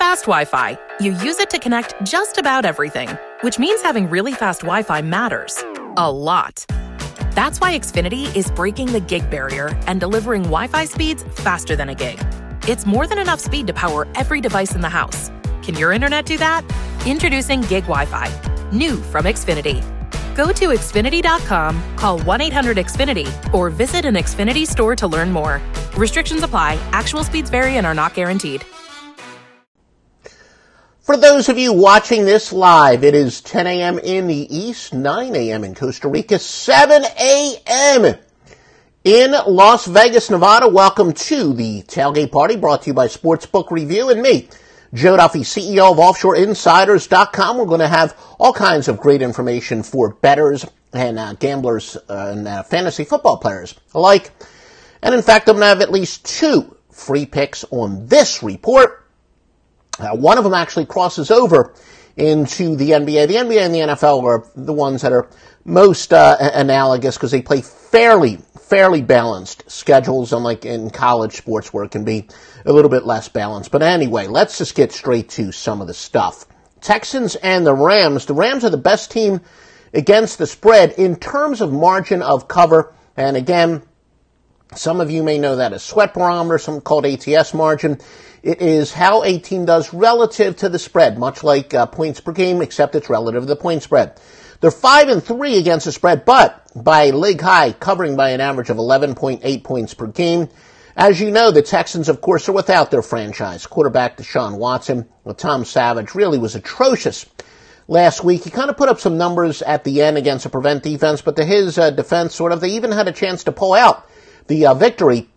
fast Wi Fi. You use it to connect just about everything, which means having really fast Wi Fi matters. A lot. That's why Xfinity is breaking the gig barrier and delivering Wi Fi speeds faster than a gig. It's more than enough speed to power every device in the house. Can your internet do that? Introducing Gig Wi Fi, new from Xfinity. Go to Xfinity.com, call 1 800 Xfinity, or visit an Xfinity store to learn more. Restrictions apply, actual speeds vary and are not guaranteed. For those of you watching this live, it is 10 a.m. in the East, 9 a.m. in Costa Rica, 7 a.m. in Las Vegas, Nevada. Welcome to the Tailgate Party brought to you by Sportsbook Review and me, Joe Duffy, CEO of OffshoreInsiders.com. We're going to have all kinds of great information for betters and uh, gamblers uh, and uh, fantasy football players alike. And in fact, I'm going to have at least two free picks on this report. Uh, one of them actually crosses over into the NBA. The NBA and the NFL are the ones that are most uh, analogous because they play fairly, fairly balanced schedules, unlike in college sports where it can be a little bit less balanced. But anyway, let's just get straight to some of the stuff. Texans and the Rams. The Rams are the best team against the spread in terms of margin of cover. And again, some of you may know that as sweat barometer, some called ATS margin. It is how a team does relative to the spread, much like uh, points per game, except it's relative to the point spread. They're five and three against the spread, but by league high, covering by an average of 11.8 points per game. As you know, the Texans, of course, are without their franchise quarterback Deshaun Watson. Well, Tom Savage really was atrocious last week. He kind of put up some numbers at the end against a prevent defense, but to his uh, defense, sort of, they even had a chance to pull out the uh, victory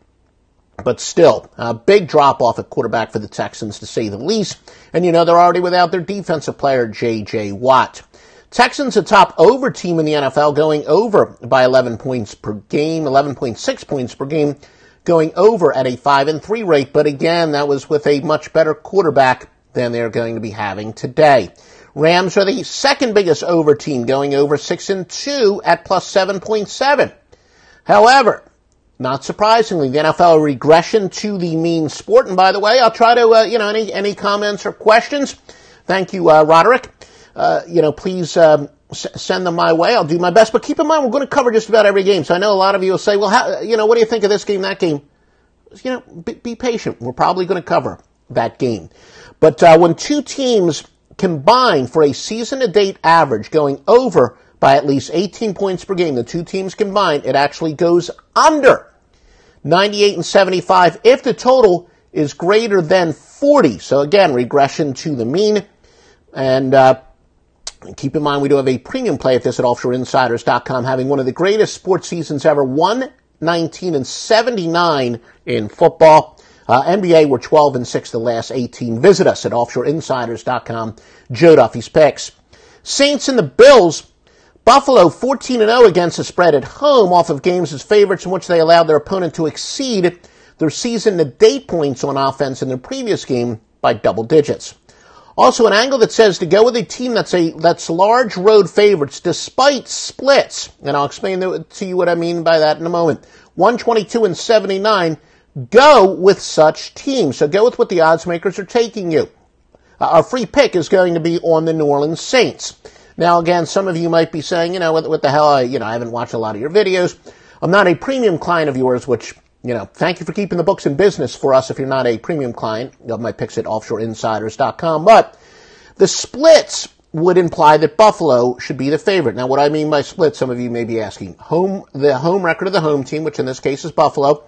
but still, a big drop off at quarterback for the Texans to say the least. And you know, they're already without their defensive player, J.J. Watt. Texans a top over team in the NFL going over by 11 points per game, 11.6 points per game, going over at a 5 and 3 rate. But again, that was with a much better quarterback than they're going to be having today. Rams are the second biggest over team going over 6 and 2 at plus 7.7. However, not surprisingly, the NFL regression to the mean sport. And by the way, I'll try to, uh, you know, any, any comments or questions. Thank you, uh, Roderick. Uh, you know, please, um, s- send them my way. I'll do my best. But keep in mind, we're going to cover just about every game. So I know a lot of you will say, well, how, you know, what do you think of this game, that game? You know, be, be patient. We're probably going to cover that game. But, uh, when two teams combine for a season to date average going over by at least 18 points per game. The two teams combined, it actually goes under 98 and 75 if the total is greater than 40. So again, regression to the mean. And uh, keep in mind, we do have a premium play at this at offshoreinsiders.com, having one of the greatest sports seasons ever. 119 and 79 in football. Uh, NBA were 12 and 6 the last 18. Visit us at offshoreinsiders.com. Joe Duffy's picks. Saints and the Bills Buffalo 14 0 against the spread at home off of games as favorites in which they allowed their opponent to exceed their season to date points on offense in their previous game by double digits. Also an angle that says to go with a team that's a that's large road favorites despite splits, and I'll explain to you what I mean by that in a moment. 122 and 79, go with such teams. So go with what the odds makers are taking you. Uh, our free pick is going to be on the New Orleans Saints. Now, again, some of you might be saying, you know, what, what the hell? I, you know, I haven't watched a lot of your videos. I'm not a premium client of yours, which, you know, thank you for keeping the books in business for us if you're not a premium client of my picks at offshoreinsiders.com. But the splits would imply that Buffalo should be the favorite. Now, what I mean by split, some of you may be asking, home, the home record of the home team, which in this case is Buffalo,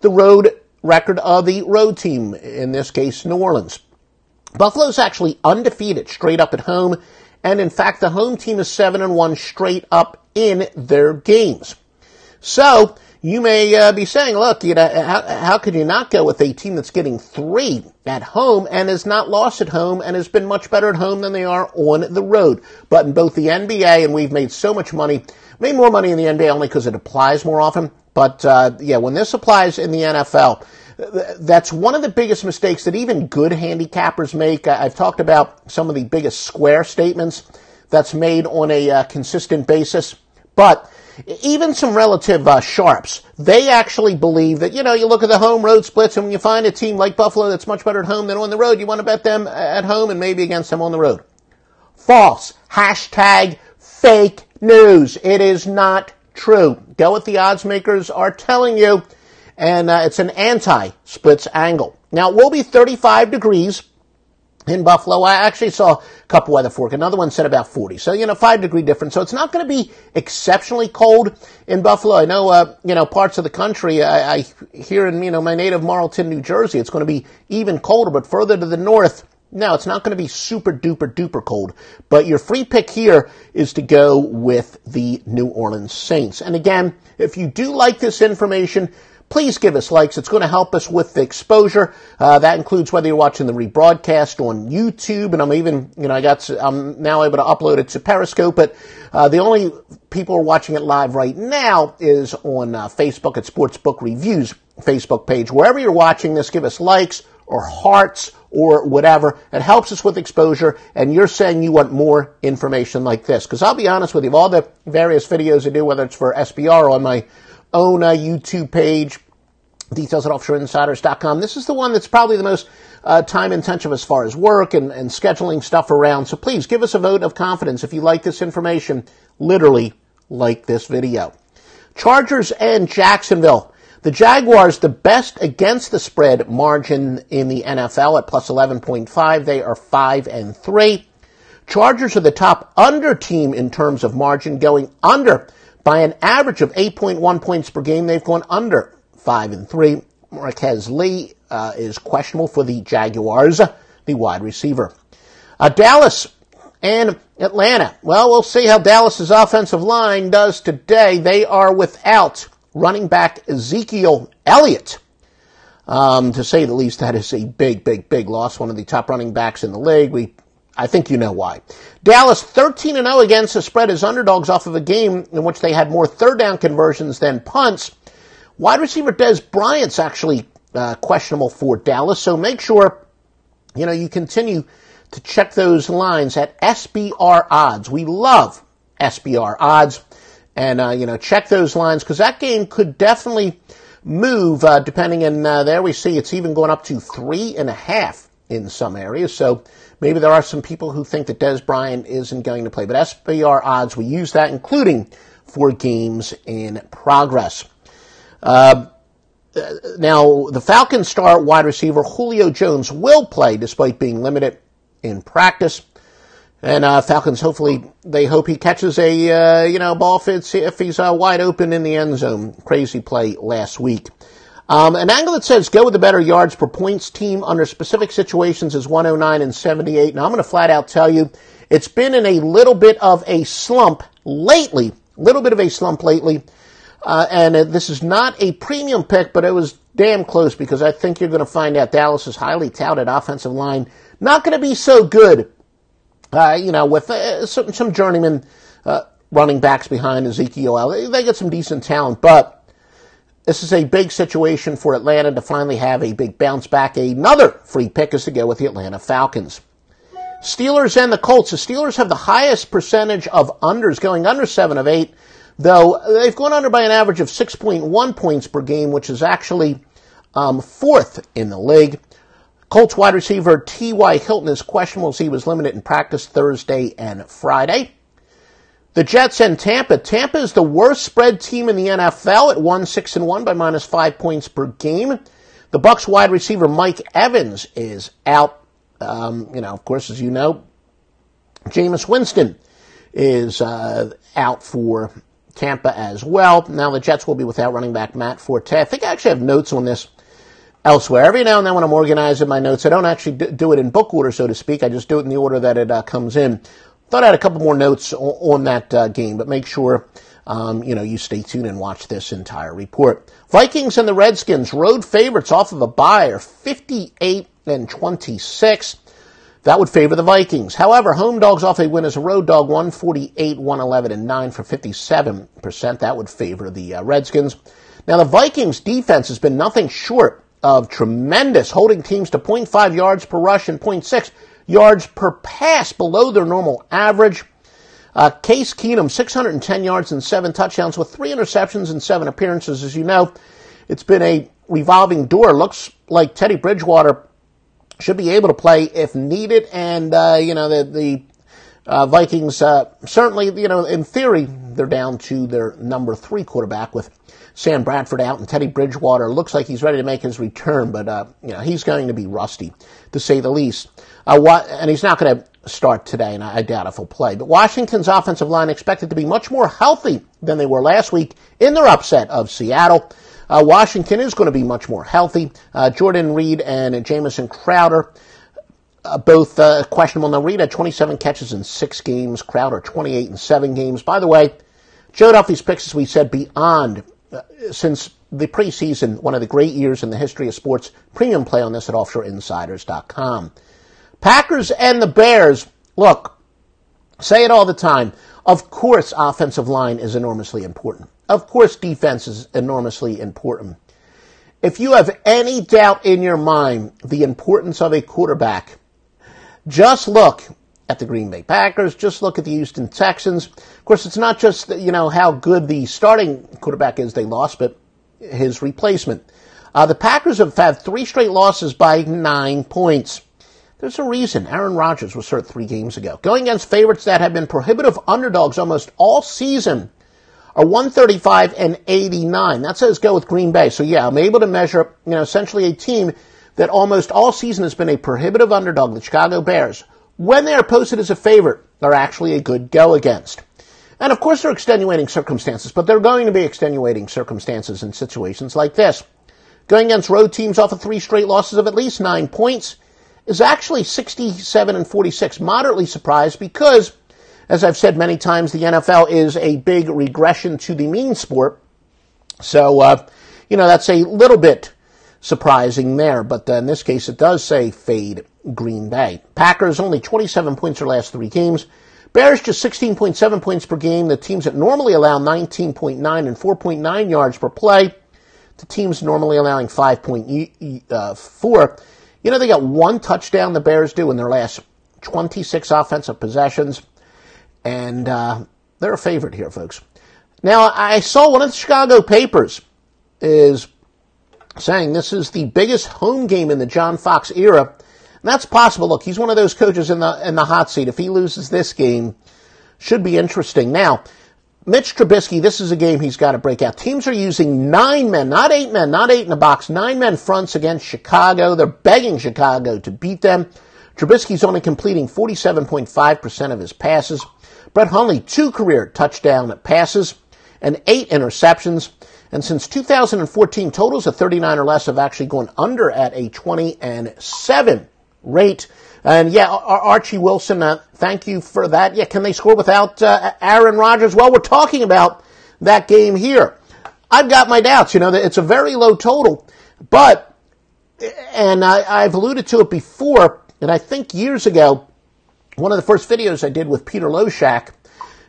the road record of the road team, in this case, New Orleans. Buffalo's actually undefeated straight up at home and in fact, the home team is 7 and 1 straight up in their games. So, you may uh, be saying, look, you know, how, how could you not go with a team that's getting three at home and has not lost at home and has been much better at home than they are on the road? But in both the NBA and we've made so much money, made more money in the NBA only because it applies more often. But uh, yeah, when this applies in the NFL, that's one of the biggest mistakes that even good handicappers make. I've talked about some of the biggest square statements that's made on a uh, consistent basis. But even some relative uh, sharps, they actually believe that, you know, you look at the home road splits and when you find a team like Buffalo that's much better at home than on the road, you want to bet them at home and maybe against them on the road. False. Hashtag fake news. It is not true. Go with the odds makers are telling you, and uh, it's an anti-splits angle. Now, it will be 35 degrees in Buffalo. I actually saw a couple weather fork. Another one said about 40. So, you know, five degree difference. So it's not going to be exceptionally cold in Buffalo. I know, uh, you know, parts of the country, I, I here in, you know, my native Marlton, New Jersey, it's going to be even colder, but further to the north, no, it's not going to be super duper duper cold, but your free pick here is to go with the New Orleans Saints. And again, if you do like this information, please give us likes. It's going to help us with the exposure. Uh, that includes whether you're watching the rebroadcast on YouTube, and I'm even, you know, I got, to, I'm now able to upload it to Periscope, but uh, the only people are watching it live right now is on uh, Facebook at Sportsbook Reviews Facebook page. Wherever you're watching this, give us likes or hearts or whatever. It helps us with exposure, and you're saying you want more information like this. Because I'll be honest with you, all the various videos I do, whether it's for SBR or on my own uh, YouTube page, details at offshoreinsiders.com. This is the one that's probably the most uh, time intensive as far as work and, and scheduling stuff around. So please give us a vote of confidence if you like this information, literally like this video. Chargers and Jacksonville. The Jaguars, the best against the spread margin in the NFL at plus 11.5. They are 5 and 3. Chargers are the top under team in terms of margin, going under by an average of 8.1 points per game, they've gone under 5 and 3. Marqise Lee uh, is questionable for the Jaguars, the wide receiver. Uh, Dallas and Atlanta. Well, we'll see how Dallas's offensive line does today. They are without running back Ezekiel Elliott. Um, to say the least, that is a big, big, big loss. One of the top running backs in the league. We I think you know why. Dallas 13 and 0 against the spread as underdogs off of a game in which they had more third down conversions than punts. Wide receiver Dez Bryant's actually uh, questionable for Dallas, so make sure you know you continue to check those lines at SBR odds. We love SBR odds, and uh, you know check those lines because that game could definitely move uh, depending. And uh, there we see it's even going up to three and a half in some areas. So Maybe there are some people who think that Dez Bryant isn't going to play, but SBR odds, we use that, including for games in progress. Uh, now, the Falcons star wide receiver Julio Jones will play despite being limited in practice. And uh, Falcons, hopefully, they hope he catches a uh, you know ball if, if he's uh, wide open in the end zone. Crazy play last week. Um, an angle that says go with the better yards per points team under specific situations is 109 and 78. Now I'm going to flat out tell you it's been in a little bit of a slump lately, little bit of a slump lately. Uh, and uh, this is not a premium pick, but it was damn close because I think you're going to find out Dallas's highly touted offensive line not going to be so good. Uh, you know, with uh, some, some journeyman uh, running backs behind Ezekiel, they get some decent talent, but this is a big situation for Atlanta to finally have a big bounce back. Another free pick is to go with the Atlanta Falcons. Steelers and the Colts. The Steelers have the highest percentage of unders, going under 7 of 8, though they've gone under by an average of 6.1 points per game, which is actually um, fourth in the league. Colts wide receiver T.Y. Hilton is questionable as he was limited in practice Thursday and Friday. The Jets and Tampa. Tampa is the worst spread team in the NFL at 1 6 and 1 by minus 5 points per game. The Bucs wide receiver Mike Evans is out. Um, you know, of course, as you know, Jameis Winston is uh, out for Tampa as well. Now the Jets will be without running back Matt Forte. I think I actually have notes on this elsewhere. Every now and then when I'm organizing my notes, I don't actually do it in book order, so to speak. I just do it in the order that it uh, comes in. Thought I had a couple more notes on, on that uh, game, but make sure um, you know you stay tuned and watch this entire report. Vikings and the Redskins road favorites off of a bye are 58 and 26. That would favor the Vikings. However, home dogs off a win as a road dog 148, 111, and 9 for 57%. That would favor the uh, Redskins. Now, the Vikings defense has been nothing short of tremendous, holding teams to 0.5 yards per rush and 0.6 yards per pass below their normal average. Uh, Case Keenum, 610 yards and seven touchdowns with three interceptions and seven appearances. As you know, it's been a revolving door. Looks like Teddy Bridgewater should be able to play if needed, and uh, you know the the uh, Vikings uh, certainly, you know, in theory, they're down to their number three quarterback with Sam Bradford out and Teddy Bridgewater. Looks like he's ready to make his return, but uh, you know he's going to be rusty to say the least. Uh, and he's not going to start today, and I, I doubt if he'll play. But Washington's offensive line expected to be much more healthy than they were last week in their upset of Seattle. Uh, Washington is going to be much more healthy. Uh, Jordan Reed and Jamison Crowder, uh, both uh, questionable. Now, Reed had 27 catches in six games, Crowder 28 in seven games. By the way, Joe Duffy's picks, as we said, beyond uh, since the preseason, one of the great years in the history of sports. Premium play on this at offshoreinsiders.com. Packers and the Bears. Look, say it all the time. Of course, offensive line is enormously important. Of course, defense is enormously important. If you have any doubt in your mind the importance of a quarterback, just look at the Green Bay Packers. Just look at the Houston Texans. Of course, it's not just you know how good the starting quarterback is they lost, but his replacement. Uh, the Packers have had three straight losses by nine points. There's a reason. Aaron Rodgers was hurt three games ago. Going against favorites that have been prohibitive underdogs almost all season are 135 and 89. That says go with Green Bay. So yeah, I'm able to measure, you know, essentially a team that almost all season has been a prohibitive underdog, the Chicago Bears. When they are posted as a favorite, are actually a good go against. And of course, there are extenuating circumstances, but there are going to be extenuating circumstances in situations like this. Going against road teams off of three straight losses of at least nine points is actually 67 and 46. Moderately surprised because as I've said many times, the NFL is a big regression to the mean sport. So, uh, you know, that's a little bit surprising there, but uh, in this case, it does say fade Green Bay. Packers only 27 points their last three games. Bears just 16.7 points per game. The teams that normally allow 19.9 and 4.9 yards per play. The teams normally allowing 5.4. You know, they got one touchdown, the Bears do, in their last 26 offensive possessions and uh, they're a favorite here, folks. Now, I saw one of the Chicago papers is saying this is the biggest home game in the John Fox era. And that's possible. Look, he's one of those coaches in the in the hot seat. If he loses this game, should be interesting. Now, Mitch Trubisky, this is a game he's got to break out. Teams are using nine men, not eight men, not eight in a box, nine men fronts against Chicago. They're begging Chicago to beat them. Trubisky's only completing 47.5% of his passes. Brett Hundley, two career touchdown passes and eight interceptions. And since 2014, totals of 39 or less have actually gone under at a 20 and 7 rate. And yeah, Archie Wilson, uh, thank you for that. Yeah, can they score without uh, Aaron Rodgers? Well, we're talking about that game here. I've got my doubts. You know, it's a very low total, but, and I, I've alluded to it before, and I think years ago, one of the first videos I did with Peter Loshak,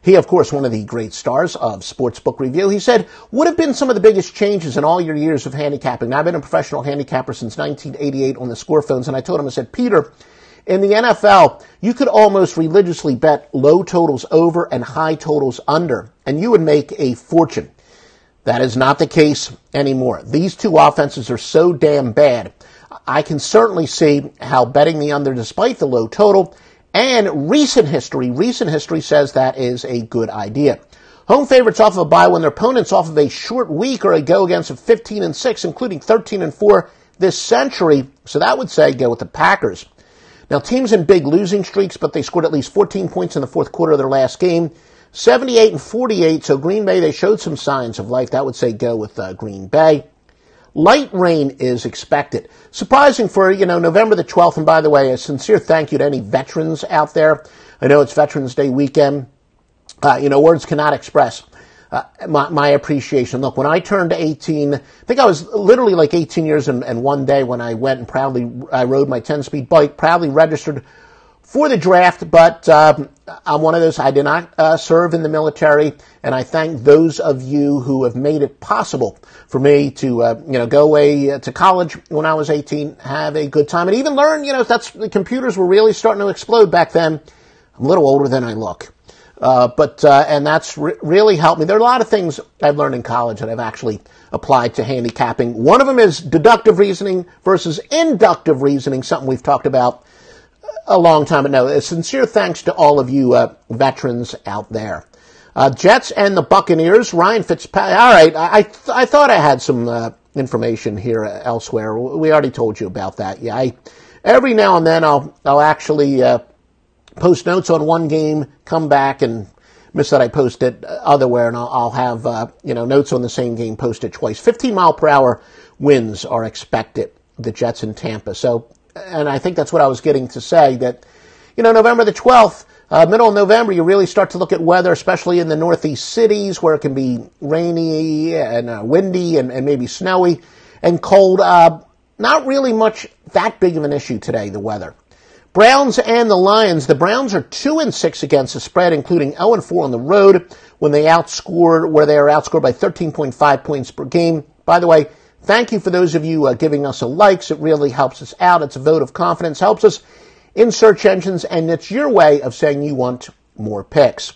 he, of course, one of the great stars of Sportsbook Review, he said, what have been some of the biggest changes in all your years of handicapping? Now, I've been a professional handicapper since 1988 on the score phones, and I told him, I said, Peter, in the NFL, you could almost religiously bet low totals over and high totals under, and you would make a fortune. That is not the case anymore. These two offenses are so damn bad. I can certainly see how betting the under, despite the low total, and recent history, recent history says that is a good idea. Home favorites off of a bye when their opponents off of a short week or a go against a 15 and 6, including 13 and 4 this century. So that would say go with the Packers. Now teams in big losing streaks, but they scored at least 14 points in the fourth quarter of their last game. 78 and 48. So Green Bay, they showed some signs of life. That would say go with uh, Green Bay. Light rain is expected. Surprising for, you know, November the 12th. And by the way, a sincere thank you to any veterans out there. I know it's Veterans Day weekend. Uh, you know, words cannot express uh, my, my, appreciation. Look, when I turned 18, I think I was literally like 18 years and, and one day when I went and proudly, I rode my 10 speed bike, proudly registered for the draft, but um, I'm one of those. I did not uh, serve in the military, and I thank those of you who have made it possible for me to, uh, you know, go away uh, to college when I was 18, have a good time, and even learn. You know, that's the computers were really starting to explode back then. I'm a little older than I look. Uh, but uh, and that's re- really helped me. There are a lot of things I've learned in college that I've actually applied to handicapping. One of them is deductive reasoning versus inductive reasoning, something we've talked about a long time ago. A sincere thanks to all of you uh, veterans out there. Uh, Jets and the Buccaneers. Ryan Fitzpatrick. All right, I I, th- I thought I had some uh, information here elsewhere. We already told you about that. Yeah, I, every now and then I'll I'll actually post notes on one game, come back and miss that I post it otherwhere, and I'll, I'll have uh, you know notes on the same game posted twice. 15 mile per hour winds are expected. The Jets in Tampa. So, and I think that's what I was getting to say that you know November the 12th. Uh, middle of November, you really start to look at weather, especially in the northeast cities where it can be rainy and uh, windy and, and, maybe snowy and cold. Uh, not really much that big of an issue today, the weather. Browns and the Lions. The Browns are two and six against the spread, including 0 and 4 on the road when they outscored, where they are outscored by 13.5 points per game. By the way, thank you for those of you uh, giving us a likes. It really helps us out. It's a vote of confidence, helps us in search engines, and it's your way of saying you want more picks.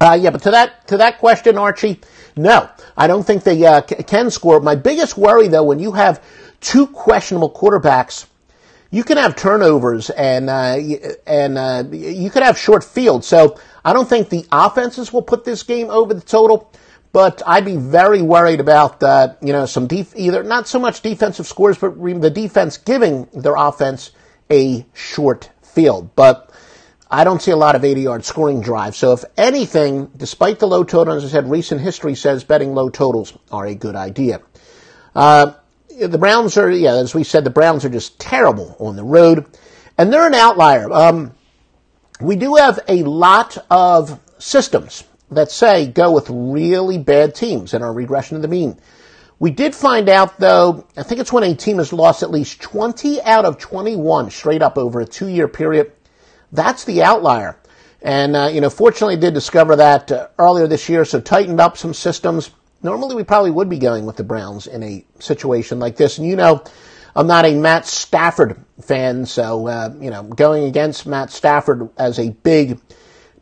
Uh, yeah, but to that to that question, Archie, no, I don't think they uh, c- can score. My biggest worry, though, when you have two questionable quarterbacks you can have turnovers and uh, and uh, you could have short fields. So I don't think the offenses will put this game over the total. But I'd be very worried about uh, you know some def- either not so much defensive scores, but the defense giving their offense a short field. But I don't see a lot of 80 yard scoring drives. So if anything, despite the low total, as I said, recent history says betting low totals are a good idea. Uh, the Browns are, yeah, as we said, the Browns are just terrible on the road, and they're an outlier. Um, we do have a lot of systems that say go with really bad teams in our regression to the mean. We did find out, though, I think it's when a team has lost at least 20 out of 21 straight up over a two year period. That's the outlier. And, uh, you know, fortunately, did discover that uh, earlier this year, so tightened up some systems. Normally, we probably would be going with the Browns in a situation like this. And you know, I'm not a Matt Stafford fan, so uh, you know, going against Matt Stafford as a big,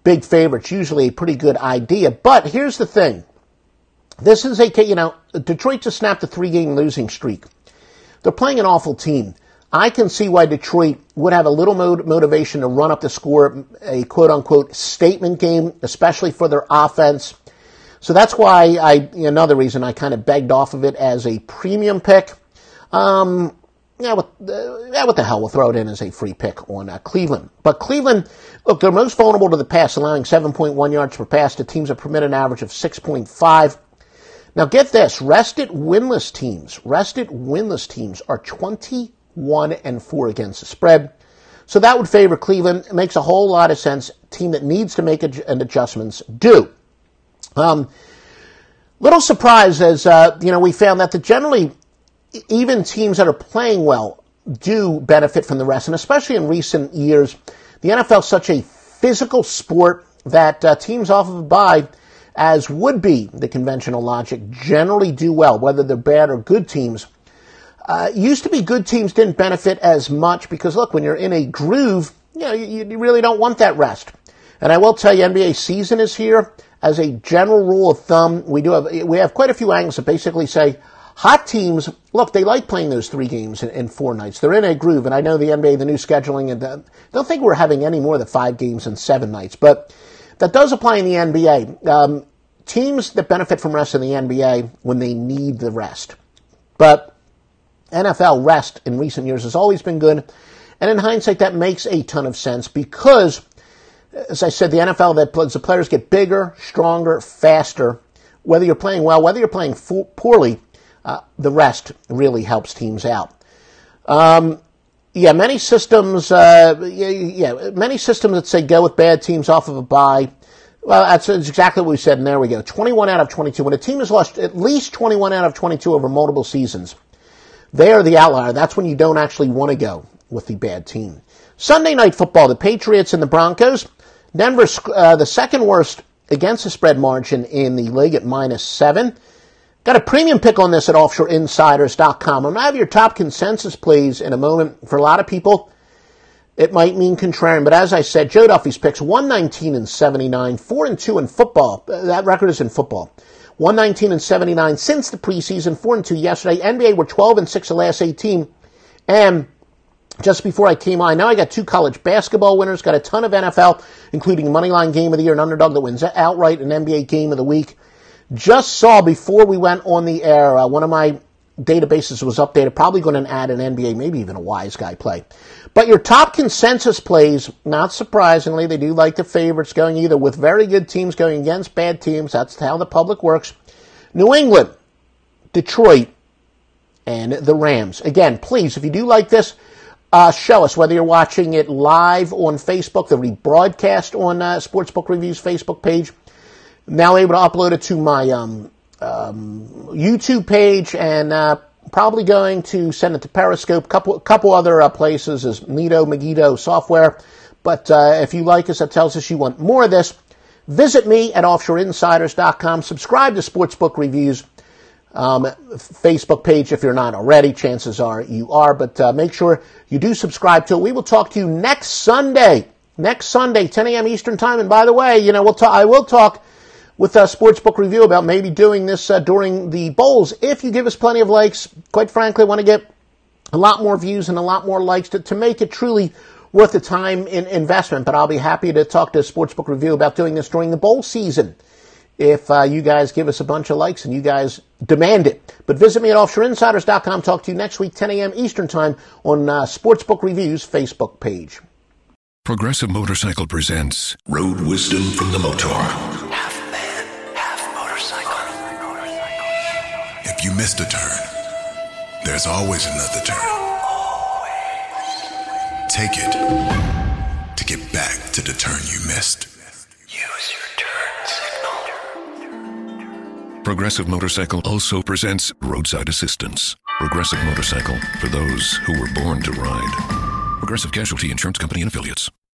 big favorite is usually a pretty good idea. But here's the thing: this is a you know, Detroit just snapped a three-game losing streak. They're playing an awful team. I can see why Detroit would have a little motivation to run up the score, a quote unquote statement game, especially for their offense. So that's why I, another reason I kind of begged off of it as a premium pick. Um, yeah, what, uh, yeah, what the hell? We'll throw it in as a free pick on uh, Cleveland. But Cleveland, look, they're most vulnerable to the pass, allowing 7.1 yards per pass to teams that permit an average of 6.5. Now get this, rested winless teams, rested winless teams are 21 and 4 against the spread. So that would favor Cleveland. It makes a whole lot of sense. Team that needs to make an adjustments do. Um, little surprise as, uh, you know, we found that the generally, even teams that are playing well do benefit from the rest. And especially in recent years, the NFL is such a physical sport that uh, teams off of a bye, as would be the conventional logic, generally do well, whether they're bad or good teams. Uh, used to be good teams didn't benefit as much because look, when you're in a groove, you know, you, you really don't want that rest. And I will tell you, NBA season is here as a general rule of thumb, we do have we have quite a few angles that basically say hot teams look they like playing those three games in, in four nights. They're in a groove, and I know the NBA, the new scheduling, and the, don't think we're having any more than five games in seven nights, but that does apply in the NBA. Um, teams that benefit from rest in the NBA when they need the rest, but NFL rest in recent years has always been good. And in hindsight, that makes a ton of sense because as I said, the NFL, that the players get bigger, stronger, faster. Whether you're playing well, whether you're playing poorly, uh, the rest really helps teams out. Um, yeah, many systems, uh, yeah, yeah, many systems that say go with bad teams off of a bye. Well, that's, exactly what we said, and there we go. 21 out of 22. When a team has lost at least 21 out of 22 over multiple seasons, they are the outlier. That's when you don't actually want to go with the bad team. Sunday night football, the Patriots and the Broncos. Denver, uh, the second worst against the spread margin in the league at minus seven. Got a premium pick on this at offshoreinsiders.com. I'm going to have your top consensus plays in a moment. For a lot of people, it might mean contrarian. But as I said, Joe Duffy's picks 119 and 79, 4 and 2 in football. That record is in football. 119 and 79 since the preseason, 4 and 2 yesterday. NBA were 12 and 6 the last 18. And just before I came on, now I got two college basketball winners, got a ton of NFL, including Moneyline Game of the Year, an underdog that wins outright, an NBA Game of the Week. Just saw before we went on the air, uh, one of my databases was updated, probably going to add an NBA, maybe even a wise guy play. But your top consensus plays, not surprisingly, they do like the favorites going either with very good teams going against bad teams. That's how the public works. New England, Detroit, and the Rams. Again, please, if you do like this, uh, show us whether you're watching it live on Facebook, the rebroadcast on uh, Sportsbook Reviews Facebook page. now able to upload it to my um, um, YouTube page and uh, probably going to send it to Periscope, couple couple other uh, places as Nito Megiddo software. But uh, if you like us, that tells us you want more of this. Visit me at offshoreinsiders.com. Subscribe to Sportsbook Reviews um, Facebook page if you're not already. Chances are you are, but uh, make sure you do subscribe to it. We will talk to you next Sunday. Next Sunday, 10 a.m. Eastern Time. And by the way, you know, we'll I will talk with a Sportsbook Review about maybe doing this uh, during the bowls. If you give us plenty of likes, quite frankly, I want to get a lot more views and a lot more likes to, to make it truly worth the time in investment. But I'll be happy to talk to Sportsbook Review about doing this during the bowl season if uh, you guys give us a bunch of likes and you guys demand it. But visit me at offshoreinsiders.com. Talk to you next week, 10 a.m. Eastern Time on uh, Sportsbook Review's Facebook page. Progressive Motorcycle presents Road Wisdom from the Motor. Half man, half motorcycle. If you missed a turn, there's always another turn. Take it to get back to the turn you missed. Use Progressive Motorcycle also presents Roadside Assistance. Progressive Motorcycle for those who were born to ride. Progressive Casualty Insurance Company and Affiliates.